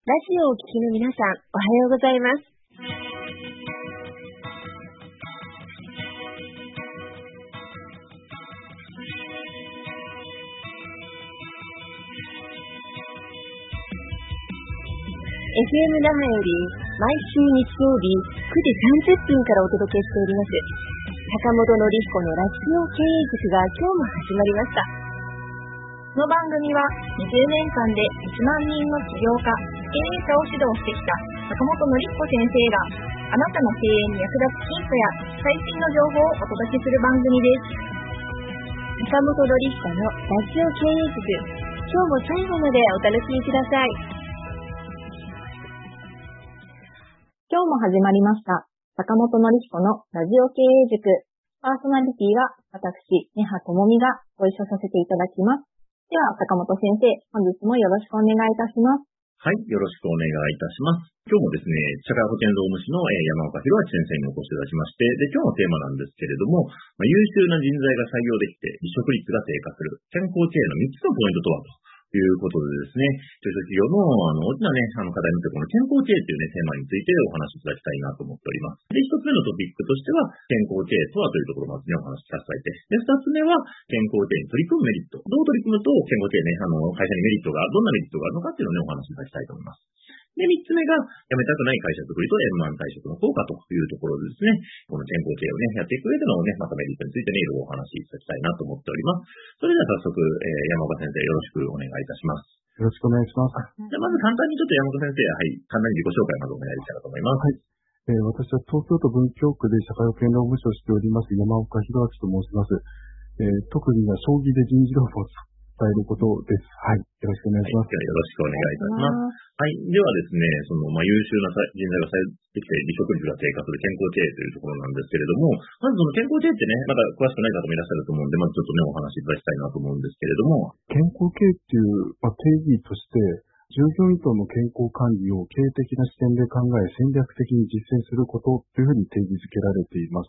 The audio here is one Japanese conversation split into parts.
ラジオをお聞きの皆さん、おはようございます。FM 那覇より毎週日曜日9時30分からお届けしております。坂本のり彦のラジオ経営塾が今日も始まりました。この番組は20年間で1万人の起業家、経営者を指導してきた坂本のり彦先生があなたの経営に役立つヒントや最新の情報をお届けする番組です。坂本のり彦のラジオ経営塾、今日も最後までお楽しみください。今日も始まりました。坂本のり彦のラジオ経営塾。パーソナリティは私、根葉智美がご一緒させていただきます。では、坂本先生、本日もよろしくお願いいたします。はい、よろしくお願いいたします。今日もですね、社会保険労務士の山岡博明先生にお越しいただきまして、で、今日のテーマなんですけれども、ま、優秀な人材が採用できて離職率が低下する健康経営の3つのポイントとはとということでですね、中小企業のあの大きなね、あの課題のところの健康経営というね、テーマについてお話しいただきたいなと思っております。で、一つ目のトピックとしては、健康経営とはというところをまずね、お話しさせていて、で、二つ目は、健康経営に取り組むメリット。どう取り組むと健康経営ね、あの、会社にメリットが、どんなメリットがあるのかっていうのをね、お話しいただきたいと思います。で、三つ目が、辞めたくない会社づくりと円満退職の効果というところでですね、この健康経営をね、やっていく上でのね、またメリットについてね、いろいろお話しいただきたいなと思っております。それでは早速、えー、山岡先生よろしくお願いいたします。よろしくお願いします。じゃあまず簡単にちょっと山本先生、はい、簡単に自己紹介まずお願いしたいと思います。はい。えー、私は東京都文京区で社会保険労務士をしております山岡博明と申します。えー、特技は将棋で人事労務を伝えることです。はい。よろしくお願いします。はい、よろしくお願いいたします。はい。ではですね、その、まあ、優秀な人材がされてきて、離職率が低下する健康経営というところなんですけれども、まずその健康経営ってね、まだ詳しくない方もいらっしゃると思うんで、まずちょっとね、お話しいただきたいなと思うんですけれども。健康経営っていう、まあ、定義として、従業員等の健康管理を経営的な視点で考え、戦略的に実践することというふうに定義づけられています。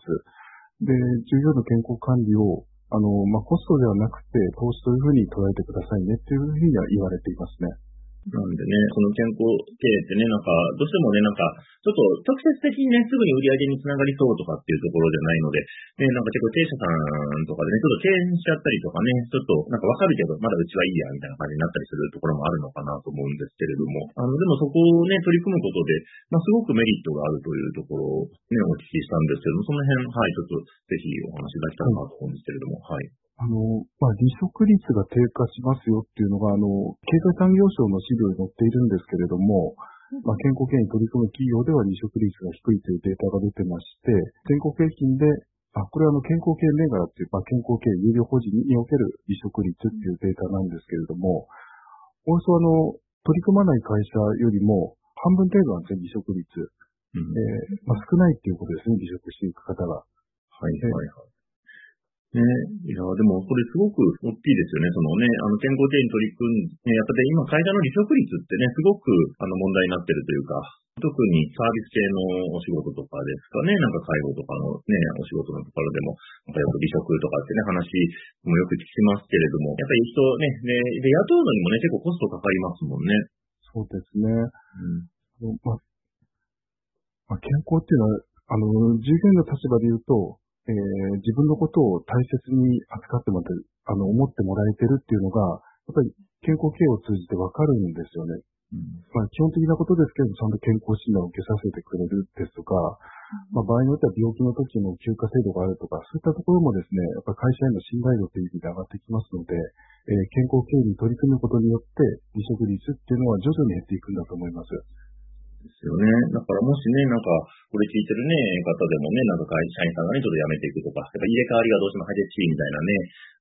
で、従業員の健康管理をあの、まあ、コストではなくて、投資というふうに捉えてくださいねっていうふうには言われていますね。なんでね、その健康経営ってね、なんか、どうしてもね、なんか、ちょっと直接的にね、すぐに売り上げにつながりそうとかっていうところじゃないので、ね、なんか結構経営者さんとかでね、ちょっと敬遠しちゃったりとかね、ちょっとなんかわかるけど、まだうちはいいや、みたいな感じになったりするところもあるのかなと思うんですけれども、あの、でもそこをね、取り組むことで、まあ、すごくメリットがあるというところをね、お聞きしたんですけども、その辺、はい、ちょっとぜひお話しいただきたいなと思うんですけれども、はい。あの、まあ、離職率が低下しますよっていうのが、あの、経済産業省の資料に載っているんですけれども、まあ、健康経営に取り組む企業では離職率が低いというデータが出てまして、全国平均で、あ、これはあの健康経営銘柄っていう、まあ、健康経営有料法人における離職率っていうデータなんですけれども、およそあの、取り組まない会社よりも半分程度なんですね、離職率。うん、えー、まあ、少ないっていうことですね、離職していく方が。はいはいはい。ね、いや、でも、これすごく大きいですよね。そのね、あの、健康経営に取り組んで、やっぱり今、会社の離職率ってね、すごく、あの、問題になってるというか、特にサービス系のお仕事とかですかね、なんか介護とかのね、お仕事のところでも、なんかよく離職とかってね、話もよく聞きますけれども、やっぱり人ね、ね、で、雇うのにもね、結構コストかかりますもんね。そうですね。うん。まあ、まあ、健康っていうのは、あの、従業員の立場で言うと、えー、自分のことを大切に扱ってもらって、あの、思ってもらえてるっていうのが、やっぱり健康経営を通じてわかるんですよね。うん、まあ、基本的なことですけど、ちゃんと健康診断を受けさせてくれるですとか、まあ、場合によっては病気の時の休暇制度があるとか、そういったところもですね、やっぱり会社への信頼度という意味で上がってきますので、えー、健康経営に取り組むことによって、離職率っていうのは徐々に減っていくんだと思います。ですよね。だからもしね、なんか、これ聞いてるね、方でもね、なんか会社員さんがね、ちょっと辞めていくとか、やっぱ入れ替わりがどうしても激しいみたいなね、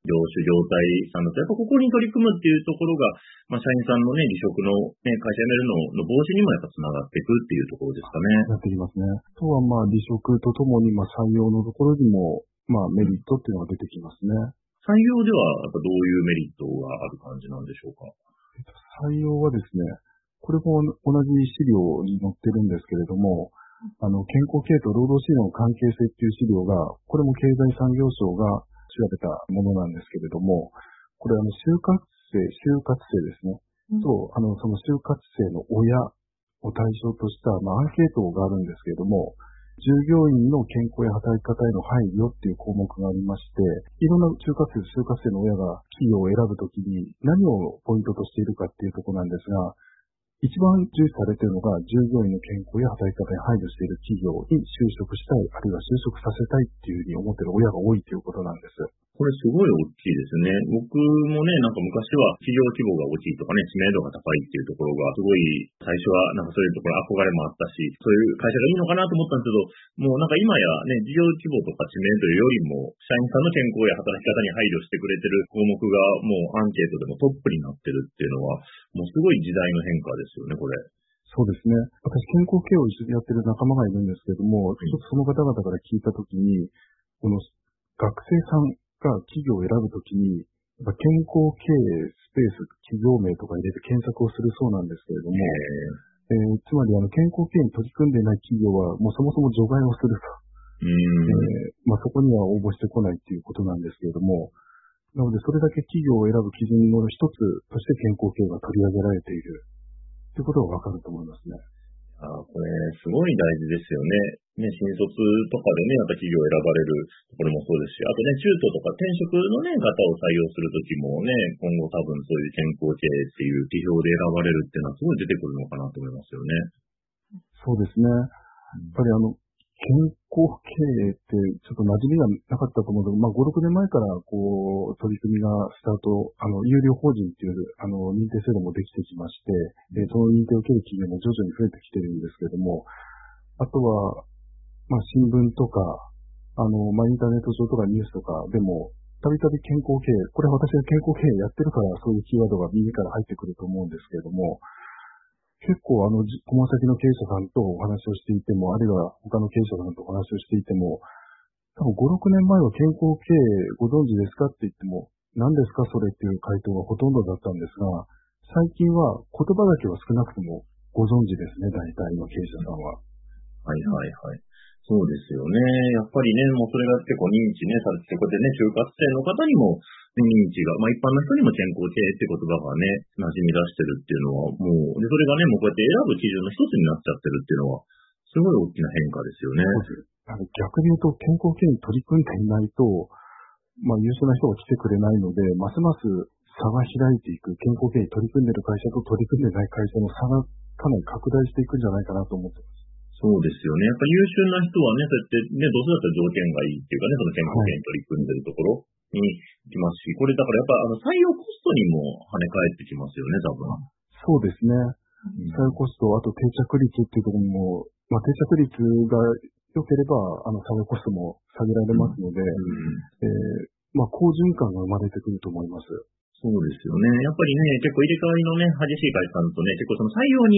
業種業態さんだと、やっぱここに取り組むっていうところが、まあ、社員さんのね、離職のね、会社辞めるのの防止にもやっぱつながっていくっていうところですかね。なってきますね。あとはまあ、離職とともに、まあ、採用のところにも、まあ、メリットっていうのが出てきますね。採用では、やっぱどういうメリットがある感じなんでしょうか？採用はですね、これも同じ資料に載ってるんですけれども、あの、健康系と労働資料の関係性っていう資料が、これも経済産業省が調べたものなんですけれども、これあの、就活生、就活生ですね。うん、と、あの、その就活生の親を対象とした、まあ、アンケートがあるんですけれども、従業員の健康や働き方への配慮っていう項目がありまして、いろんな中学生、就活生の親が企業を選ぶときに何をポイントとしているかっていうところなんですが、一番重視されているのが、従業員の健康や働き方に配慮している企業に就職したい、あるいは就職させたいっていうふうに思っている親が多いということなんです。これすごい大きいですね。僕もね、なんか昔は企業規模が大きいとかね、知名度が高いっていうところが、すごい最初はなんかそういうところ憧れもあったし、そういう会社がいいのかなと思ったんですけど、もうなんか今やね、事業規模とか知名度よりも、社員さんの健康や働き方に配慮してくれてる項目がもうアンケートでもトップになってるっていうのは、もうすごい時代の変化ですよね、これ。そうですね。私、健康ケアを一緒にやってる仲間がいるんですけれども、ちょっとその方々から聞いたときに、この学生さんが企業を選ぶときに、健康経営スペース企業名とか入れて検索をするそうなんですけれども、えー、つまりあの健康経営に取り組んでいない企業はもうそもそも除外をすると。えー、まあ、そこには応募してこないということなんですけれども、なのでそれだけ企業を選ぶ基準の一つとして健康経営が取り上げられているということがわかると思いますね。あこれ、すごい大事ですよね。ね、新卒とかでね、やっぱ企業選ばれるところもそうですし、あとね、中途とか転職のね、方を採用するときもね、今後多分そういう健康経営っていう指標で選ばれるっていうのはすごい出てくるのかなと思いますよね。そうですね。やっぱりあの、健康経営ってちょっと馴染みがなかったと思うけど、まあ5、6年前からこう、取り組みがスタート、あの、有料法人っていうあの、認定制度もできてきまして、で、その認定を受ける企業も徐々に増えてきてるんですけども、あとは、まあ新聞とか、あの、まあインターネット上とかニュースとかでも、たびたび健康経営、これは私が健康経営やってるからそういうキーワードが耳から入ってくると思うんですけれども、結構あの、駒先の経営者さんとお話をしていても、あるいは他の経営者さんとお話をしていても、多分5、6年前は健康経営ご存知ですかって言っても、何ですかそれっていう回答がほとんどだったんですが、最近は言葉だけは少なくともご存知ですね、大体の経営者さんは。はいはいはい。そうですよね。やっぱりね、もうそれが結構認知ね、されて、こうやってね、就活生の方にも、認知が、まあ一般の人にも健康経営って言葉がね、馴染み出してるっていうのは、もう、で、それがね、もうこうやって選ぶ基準の一つになっちゃってるっていうのは、すごい大きな変化ですよね。あの逆に言うと、健康経営に取り組んでいないと、まあ優秀な人が来てくれないので、ますます差が開いていく、健康経営に取り組んでる会社と取り組んでない会社の差がかなり拡大していくんじゃないかなと思ってます。そうですよね。やっぱ優秀な人はね、そうやってね、どうせだったら条件がいいっていうかね、その健康系に取り組んでるところに行きますし、これだからやっぱあの採用コストにも跳ね返ってきますよね、多分。そうですね。採用コスト、あと定着率っていうところも、まあ定着率が良ければ、あの採用コストも下げられますので、うん、えー、まあ好循環が生まれてくると思います。そうですよね。やっぱりね、結構入れ替わりのね、激しい会社さんとね、結構その採用に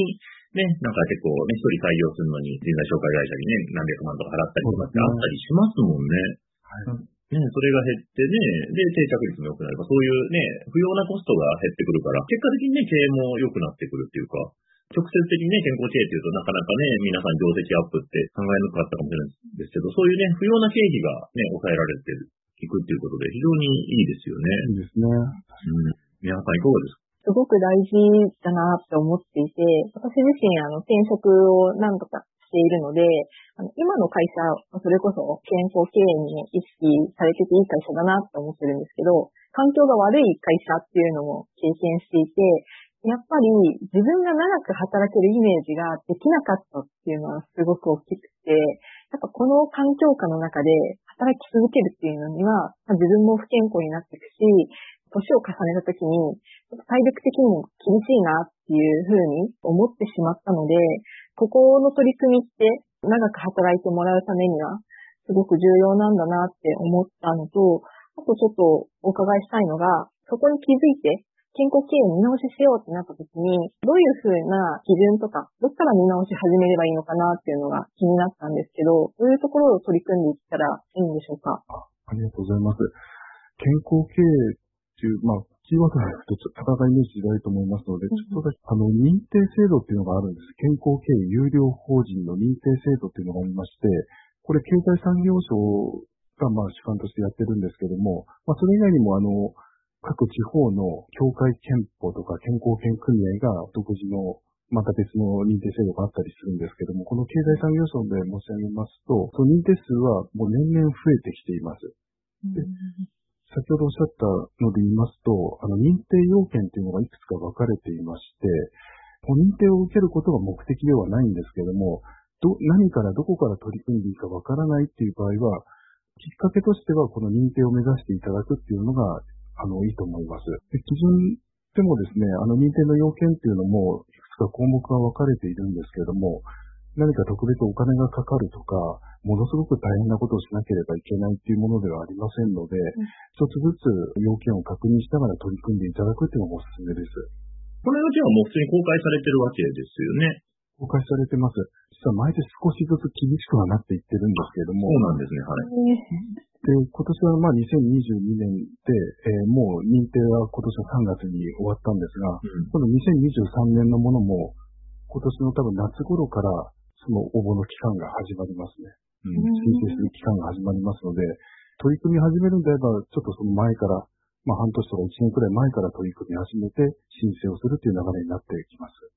ね、なんか結構ね、一人採用するのに人材紹介会社にね、何百万とか払ったりとかってあったりしますもんね。はい。ね、それが減ってね、で、定着率も良くなれば、そういうね、不要なコストが減ってくるから、結果的にね、経営も良くなってくるっていうか、直接的にね、健康経営っていうとなかなかね、皆さん業績アップって考えなかったかもしれないですけど、そういうね、不要な経費がね、抑えられてるいくっていうことで、非常にいいですよね。いいですね。うん。皆さんいかがですか？すごく大事だなって思っていて、私自身、あの、転職を何とかしているので、あの今の会社、それこそ健康経営に意識されてていい会社だなって思ってるんですけど、環境が悪い会社っていうのも経験していて、やっぱり自分が長く働けるイメージができなかったっていうのはすごく大きくて、やっぱこの環境下の中で働き続けるっていうのには、自分も不健康になっていくし、年を重ねた時に、体力的にも厳しいなっていうふうに思ってしまったので、ここの取り組みって長く働いてもらうためには、すごく重要なんだなって思ったのと、あとちょっとお伺いしたいのが、そこに気づいて健康経営見直ししようってなった時に、どういうふうな基準とか、どっから見直し始めればいいのかなっていうのが気になったんですけど、どういうところを取り組んでいったらいいんでしょうか？あありがとうございます。健康経営っていう、まあ、キーワードがとちょっと戦いイメージづらいと思いますので、ちょっとだけ、あの、認定制度っていうのがあるんです。健康経営有料法人の認定制度っていうのがありまして、これ経済産業省がまあ主管としてやってるんですけども、まあそれ以外にもあの、各地方の協会憲法とか健康保険組合が独自の、また別の認定制度があったりするんですけども、この経済産業省で申し上げますと、その認定数はもう年々増えてきています。で先ほどおっしゃったので言いますと、あの認定要件というのがいくつか分かれていまして、認定を受けることが目的ではないんですけども、ど何からどこから取り組んでいいか分からないっていう場合は、きっかけとしてはこの認定を目指していただくっていうのが、あの、いいと思います。で基準でもですね、あの認定の要件っていうのも、いくつか項目が分かれているんですけれども、何か特別お金がかかるとか、ものすごく大変なことをしなければいけないっていうものではありませんので、一、つずつ要件を確認しながら取り組んでいただくっていうのがおすすめです。この要件はもう普通に公開されてるわけですよね。公開されてます。実は毎年少しずつ厳しくはなっていってるんですけれども。そうなんですね、はい。で、今年はまあ2022年で、えー、もう認定は今年は3月に終わったんですが、うん、この2023年のものも、今年の多分夏頃からその応募の期間が始まりますね。うん、申請する期間が始まりますので、取り組み始めるんであれば、ちょっとその前から、まあ半年とか1年くらい前から取り組み始めて申請をするという流れになってきます。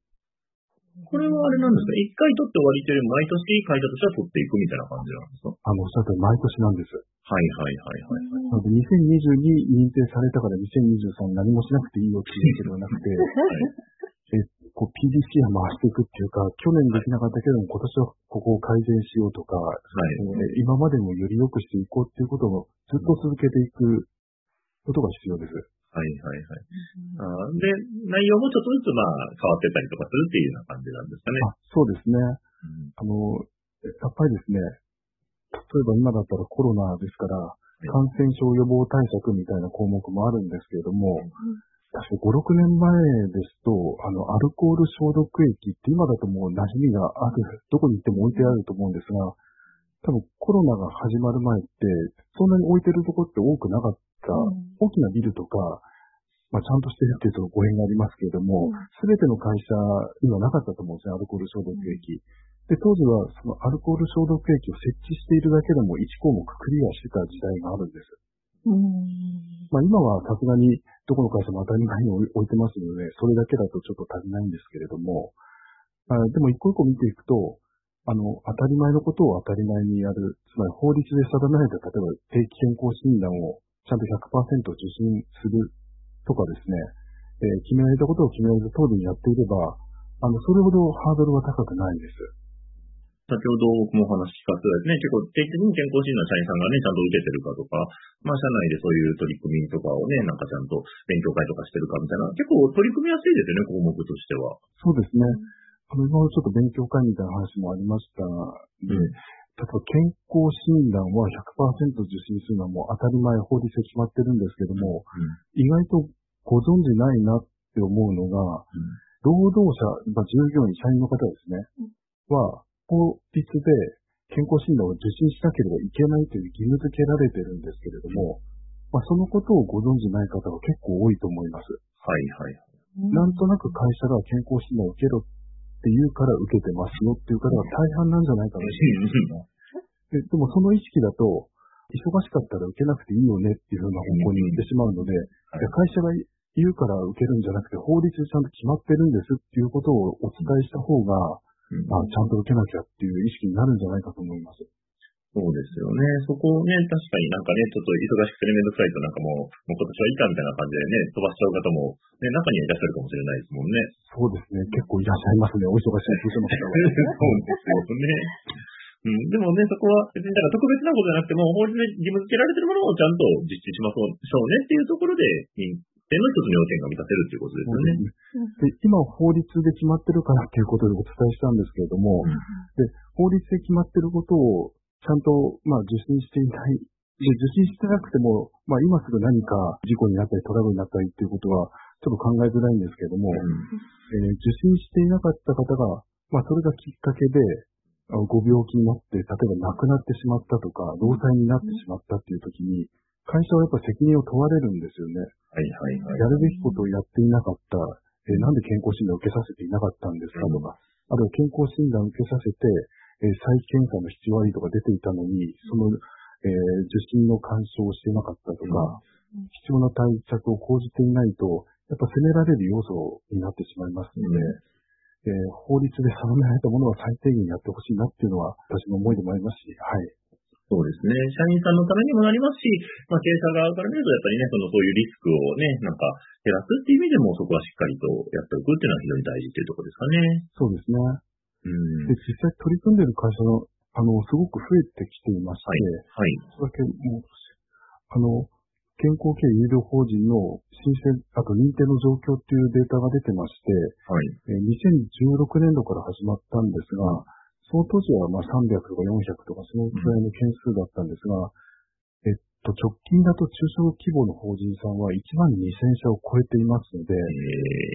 これはあれなんですか一回取って終わりという毎年会社としては取っていくみたいな感じなんですか？あの、おっしゃる毎年なんです。はいはいはいはい、なので2022認定されたから2023何もしなくていいよっていうことではなくて、はい。こう PDC は回していくっていうか、去年できなかったけども、今年はここを改善しようとか、はい、えー、今までもより良くしていこうっていうことをずっと続けていくことが必要です。はいはいはい。あで、内容もちょっとずつまあ変わってたりとかするっていうような感じなんですかね。あそうですね。うん、あの、やっぱりですね、例えば今だったらコロナですから、感染症予防対策みたいな項目もあるんですけれども、確か5、6年前ですと、あの、アルコール消毒液って今だともう馴染みがある、どこに行っても置いてあると思うんですが、多分コロナが始まる前って、そんなに置いてるとこって多くなかった、大きなビルとか、まあ、ちゃんとしてるっていうと語弊がありますけれども、す、べ、ての会社にはなかったと思うんですね、アルコール消毒液。で、当時はそのアルコール消毒液を設置しているだけでも1項目クリアしてた時代があるんです。まあ、今はさすがにどこの会社も当たり前に置いてますので、それだけだとちょっと足りないんですけれども、あでも一個一個見ていくと、あの、当たり前のことを当たり前にやる、つまり法律で定められた、例えば定期健康診断をちゃんと100%受診するとかですね、えー、決められたことを決められた通りにやっていれば、あの、それほどハードルは高くないです。先ほど僕もお話聞かせたですね、結構定期的に健康診断社員さんがね、ちゃんと受けてるかとか、まあ社内でそういう取り組みとかをね、なんかちゃんと勉強会とかしてるかみたいな、結構取り組みやすいですよね、項目としては。そうですね。あの、今ちょっと勉強会みたいな話もありましたで、うん、例えば健康診断は100%受診するのはもう当たり前法律で決まってるんですけども、うん、意外とご存知ないなって思うのが、うん、労働者、まあ、従業員、社員の方ですね、は、法律で健康診断を受診しなければいけないという義務付けられてるんですけれども、まあ、そのことをご存じない方が結構多いと思います。はいはい。なんとなく会社が健康診断を受けろって言うから受けてますよっていう方が大半なんじゃないかなででもその意識だと、忙しかったら受けなくていいよねっていうふうな方向に行ってしまうので、はい、会社が言うから受けるんじゃなくて、法律でちゃんと決まってるんですっていうことをお伝えした方が、うん、あちゃんと受けなきゃっていう意識になるんじゃないかと思います。そうですよね。そこをね、確かになんかね、ちょっと忙しくてめんどくさいとなんかもう、もう今年はいいかみたいな感じでね、飛ばしちゃう方も、ね、中にはいらっしゃるかもしれないですもんね。そうですね。結構いらっしゃいますね。お忙しい人の方は。そうですよね。うん、でもね、そこは別にだから特別なことじゃなくても、法律で義務付けられてるものをちゃんと実施しましょうねっていうところで、点の一つの要件が満たせるということですよね。で今、法律で決まってるからということでお伝えしたんですけれども、うん、で法律で決まってることをちゃんと、まあ、受信していない、で受信してなくても、まあ、今すぐ何か事故になったりトラブルになったりっていうことは、ちょっと考えづらいんですけれども、うん、えー、受信していなかった方が、まあ、それがきっかけで、ご病気になって、例えば亡くなってしまったとか、労災になってしまったっていう時に、会社はやっぱ責任を問われるんですよね。はいはいはい。やるべきことをやっていなかった、えー、なんで健康診断を受けさせていなかったんですかとか、あるいは健康診断を受けさせて、えー、再検査の必要ありとか出ていたのに、その、えー、受診の干渉をしていなかったとか、うん、必要な対策を講じていないと、やっぱ責められる要素になってしまいますので、えー法律で定められたものは最低限やってほしいなっていうのは私の思いでもありますし、はい。そうですね。社員さんのためにもなりますし、まあ、経営者側から見ると、やっぱりね、その、そういうリスクをね、なんか、減らすっていう意味でも、そこはしっかりとやっておくっていうのは非常に大事っていうところですかね。そうですね。うん。で、実際取り組んでる会社の、あの、すごく増えてきていまして、はい。それだけもう、あの、健康系有料法人の申請、あと認定の状況っていうデータが出てまして、はい。えー2016年度から始まったんですが、その当時はまあ300とか400とかそのくらいの件数だったんですが、えっと、直近だと中小規模の法人さんは1万2000社を超えていますので、え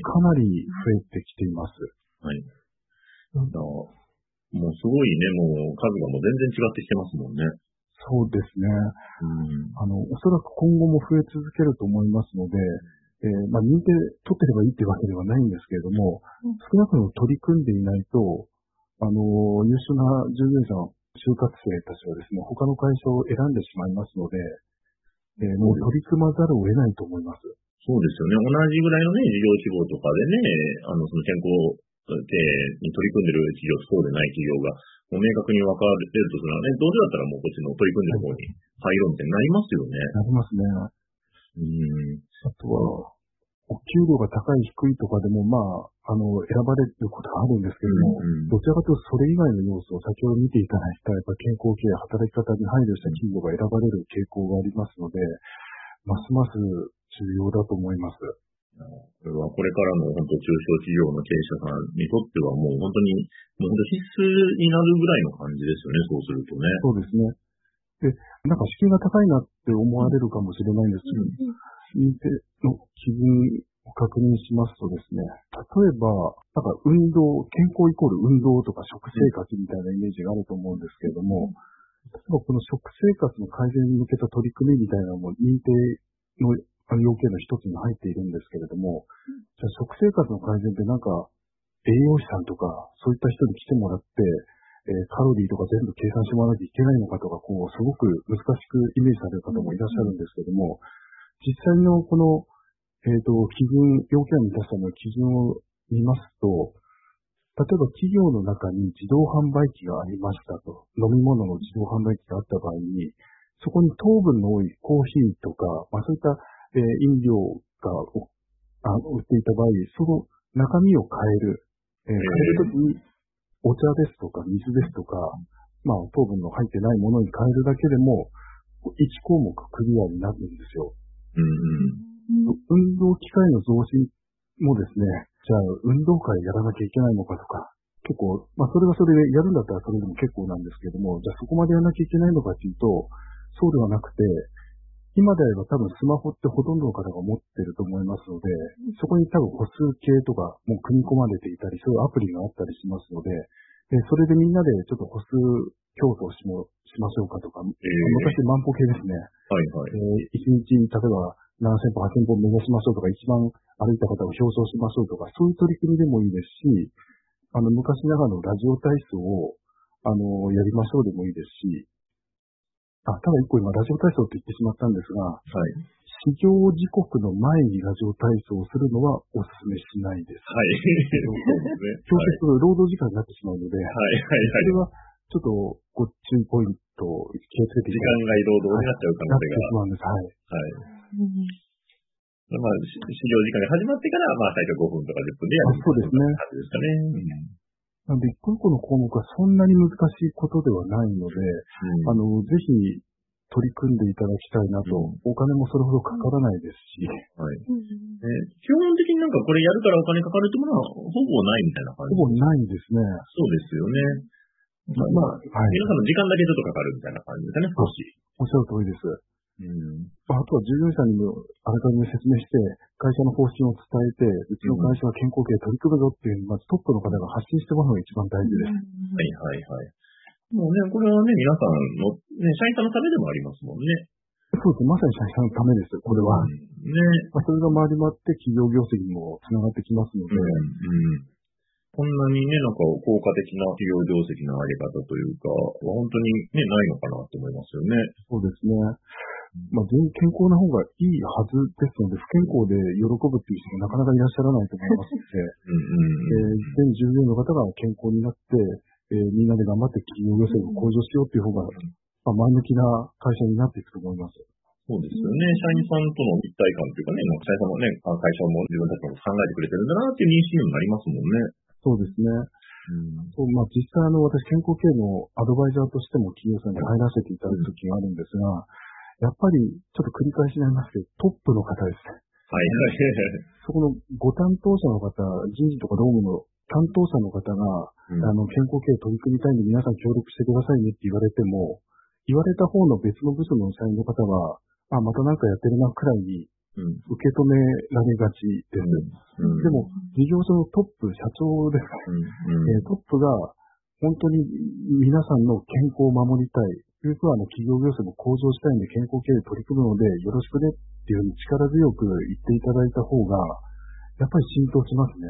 かなり増えてきています。ー、はい。なんだ、もうすごいね、もう数がもう全然違ってきてますもんね。そうですね。うん。あの、おそらく今後も増え続けると思いますので、えーまあ、認定取ってればいいってわけではないんですけれども、うん少なくとも取り組んでいないと、あのー優秀な従業員さん、就活生たちはですね、他の会社を選んでしまいますので、えーもう取り組まざるを得ないと思います。そうですよね。同じぐらいのね、事業規模とかでね、あの、その健康経営に取り組んでる企業とそうでない企業が、もう明確に分かれてるとするのはね、どうせだったらもうこっちの取り組んでる方に入ろうみたいになりますよね。なりますね。うん。あとは、お給料が高い低いとかでも、まあ、あの、選ばれることがあるんですけれども、うんどちらかというとそれ以外の要素を先ほど見ていただいた、やっぱ健康ケア、働き方に配慮した企業が選ばれる傾向がありますので、ますます重要だと思います。これはこれからの本当中小企業の経営者さんにとってはもう本当に、もう本当必須になるぐらいの感じですよね、そうするとね。そうですね。で、なんか資金が高いなって思われるかもしれないんですけど、認定の基準を確認しますとですね、例えば、なんか運動、健康イコール運動とか食生活みたいなイメージがあると思うんですけれども、例えばこの食生活の改善に向けた取り組みみたいなのも認定の要件の一つに入っているんですけれども、じゃあ食生活の改善ってなんか栄養士さんとかそういった人に来てもらって、えーカロリーとか全部計算してもらわなきゃいけないのかとか、こう、すごく難しくイメージされる方もいらっしゃるんですけども、実際のこの、えっ、と、基準、要件を満たしたの基準を見ますと、例えば企業の中に自動販売機がありましたと、飲み物の自動販売機があった場合に、そこに糖分の多いコーヒーとか、まあそういった、えー飲料がおあ売っていた場合、その中身を変える、えー変えるときに、お茶ですとか水ですとか、まあ糖分の入ってないものに変えるだけでも、1項目クリアになるんですよ。うんうん。運動機会の増進もですね、じゃあ運動会やらなきゃいけないのかとか、結構、まあそれはそれでやるんだったらそれでも結構なんですけども、じゃあそこまでやらなきゃいけないのかっていうと、そうではなくて、今であれば多分スマホってほとんどの方が持ってると思いますので、そこに多分歩数計とかも組み込まれていたり、そういうアプリがあったりしますので、でそれでみんなでちょっと歩数競争しもしましょうかとか、えー、昔万歩計ですね。はいはい。えー、1日、例えば何千歩、8000歩目指しましょうとか、一番歩いた方を表彰しましょうとか、そういう取り組みでもいいですし、あの、昔ながらのラジオ体操を、あの、やりましょうでもいいですし、あ、ただ一個今、ラジオ体操って言ってしまったんですが、はい。始業時刻の前にラジオ体操をするのはお勧めしないです。はい。そうですね。強制する労働時間になってしまうので、はいはいはい。それはちょっとご注意ポイントを気をつけてい時間外労働になっちゃう可なってし能性が。まうんです。はい。はい。まあ、し始業時間が始まってから、まあ、最初5分とか10分でやる。あそうですねですかね。なんで、一個一個の項目はそんなに難しいことではないので、うん。あの、ぜひ取り組んでいただきたいなと、うんお金もそれほどかからないですし、はい。え基本的になんかこれやるからお金かかるってものはほぼないみたいな感じ。ほぼないですね。そうですよね。まあ、まあ、はい。皆さんの時間だけちょっとかかるみたいな感じですかね、少し。おっしゃる通りです。うん。あとは従業員さんにもあらかじめ説明して、会社の方針を伝えて、うちの会社は健康系取り組むぞっていう、まずトップの方が発信してもらうのが一番大事です。はいはいはい。もうね、これはね、皆さんの、ね、社員さんのためでもありますもんね。そうです。まさに社員さんのためです。これは。うんね。まあ、それが回り回って企業業績にもつながってきますので、うん。うん。こんなにね、なんか効果的な企業業績の上げ方というか、本当にね、ないのかなと思いますよね。そうですね。まあ、全員健康な方がいいはずですので、不健康で喜ぶっていう人がなかなかいらっしゃらないと思いますので、えー、全従業員の方が健康になって、えー、みんなで頑張って企業予算を向上しようっていう方が、まあ、前向きな会社になっていくと思います。そうですよね。社員さんとの一体感というかね、社員さんもね、会社も自分たちも考えてくれてるんだなっていう認識にもなりますもんね。そうですね。うんそうまあ、実際あの、私、健康経営のアドバイザーとしても企業さんに入らせていただくときがあるんですが、やっぱり、ちょっと繰り返しになりますけど、トップの方ですね。はいはい。そこのご担当者の方、人事とか労務の担当者の方が、うん、あの、健康経営取り組みたいんで皆さん協力してくださいねって言われても、言われた方の別の部署の社員の方は、あ、またなんかやってるなくらいに受け止められがちです。うん、でも、事業所のトップ、社長ですか、うん。えー、トップが本当に皆さんの健康を守りたい、というはあの企業行政も向上したいんで健康経営取り組むのでよろしくねっていうふうに力強く言っていただいた方が、やっぱり浸透しますね。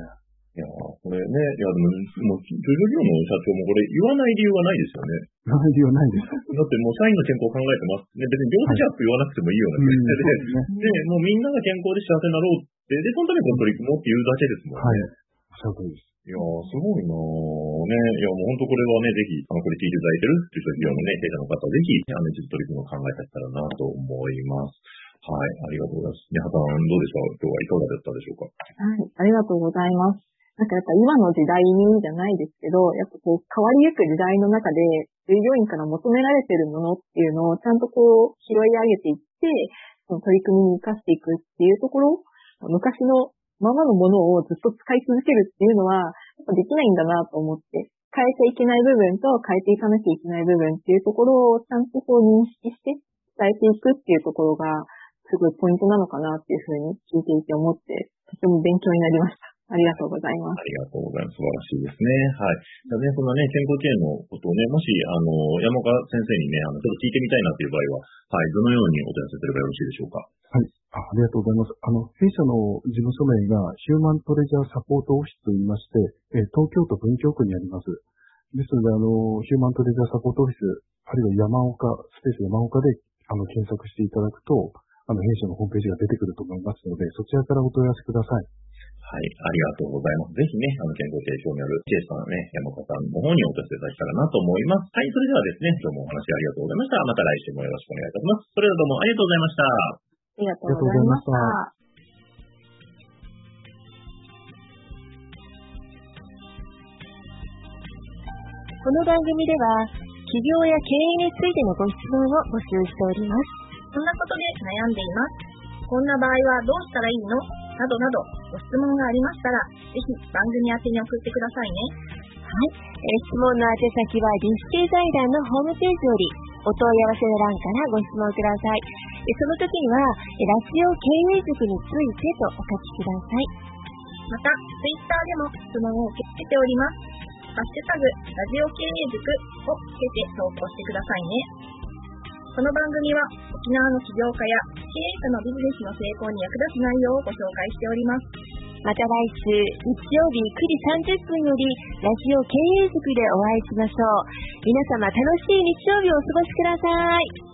いやこれね、いや、でも、もう、ジョジョ業の社長もこれ言わない理由はないですよね。言わない理由はないです。だってもう社員の健康を考えてます。ね、別に業者ジャップ言わなくてもいいような感じで、で、もうみんなが健康で幸せになろうって、で、そのために取り組もうっていうだけですもんね。はい。おっしゃる通りです。いやすごいなね。いや、もう本当これはね、ぜひ、あの、これ聞いていただいてるっていう企業のね、経営者の方、ぜひ、あの、一度取り組みを考えてったらなと思います。はい、ありがとうございます。ね、はたん、どうでした？今日はいかがだったでしょうか？はい、ありがとうございます。なんかやっぱ今の時代にじゃないですけど、やっぱこう変わりゆく時代の中で従業員から求められてるものっていうのをちゃんとこう拾い上げていって、その取り組みに活かしていくっていうところ、昔のままのものをずっと使い続けるっていうのは、できないんだなと思って、変えていけない部分と変えていかなきゃいけない部分っていうところをちゃんとこう認識して伝えていくっていうところが、すごいポイントなのかなっていうふうに聞いていて思って、とても勉強になりました。ありがとうございます。ありがとうございます。素晴らしいですね。はい。じゃね、そんなね、健康経営のことをね、もし、あの、山岡先生にね、あの、ちょっと聞いてみたいなという場合は、はい、どのようにお問い合わせすればよろしいでしょうか？はい。あありがとうございます。あの、弊社の事務所名がヒューマントレジャーサポートオフィスと言いまして、え東京都文京区にあります。ですので、あの、ヒューマントレジャーサポートオフィス、あるいは山岡、スペース山岡で、あの、検索していただくと、あの、弊社のホームページが出てくると思いますので、そちらからお問い合わせください。はい、ありがとうございます。ぜひね、あの、健康提供によるケースのね、山岡さんの方にお寄せいただけたらなと思います。はい、それではですね、今日もお話ありがとうございました。また来週もよろしくお願いいたします。それではどうもありがとうございました。ありがとうございました。この番組では、企業や経営についてのご質問を募集しております。こんなことで悩んでいます。こんな場合はどうしたらいいの？などなどご質問がありましたら、ぜひ番組宛てに送ってくださいね。はい。え質問の宛先はリスケ財団のホームページよりお問い合わせの欄からご質問ください。その時には、ラジオ経営塾についてとお書きください。また、ツイッターでも質問を受け付けております。ハッシュタグ、ラジオ経営塾をつけて投稿してくださいね。この番組は沖縄の起業家や経営者のビジネスの成功に役立つ内容をご紹介しております。また来週日曜日9時30分よりラジオ経営塾でお会いしましょう。皆様楽しい日曜日をお過ごしください。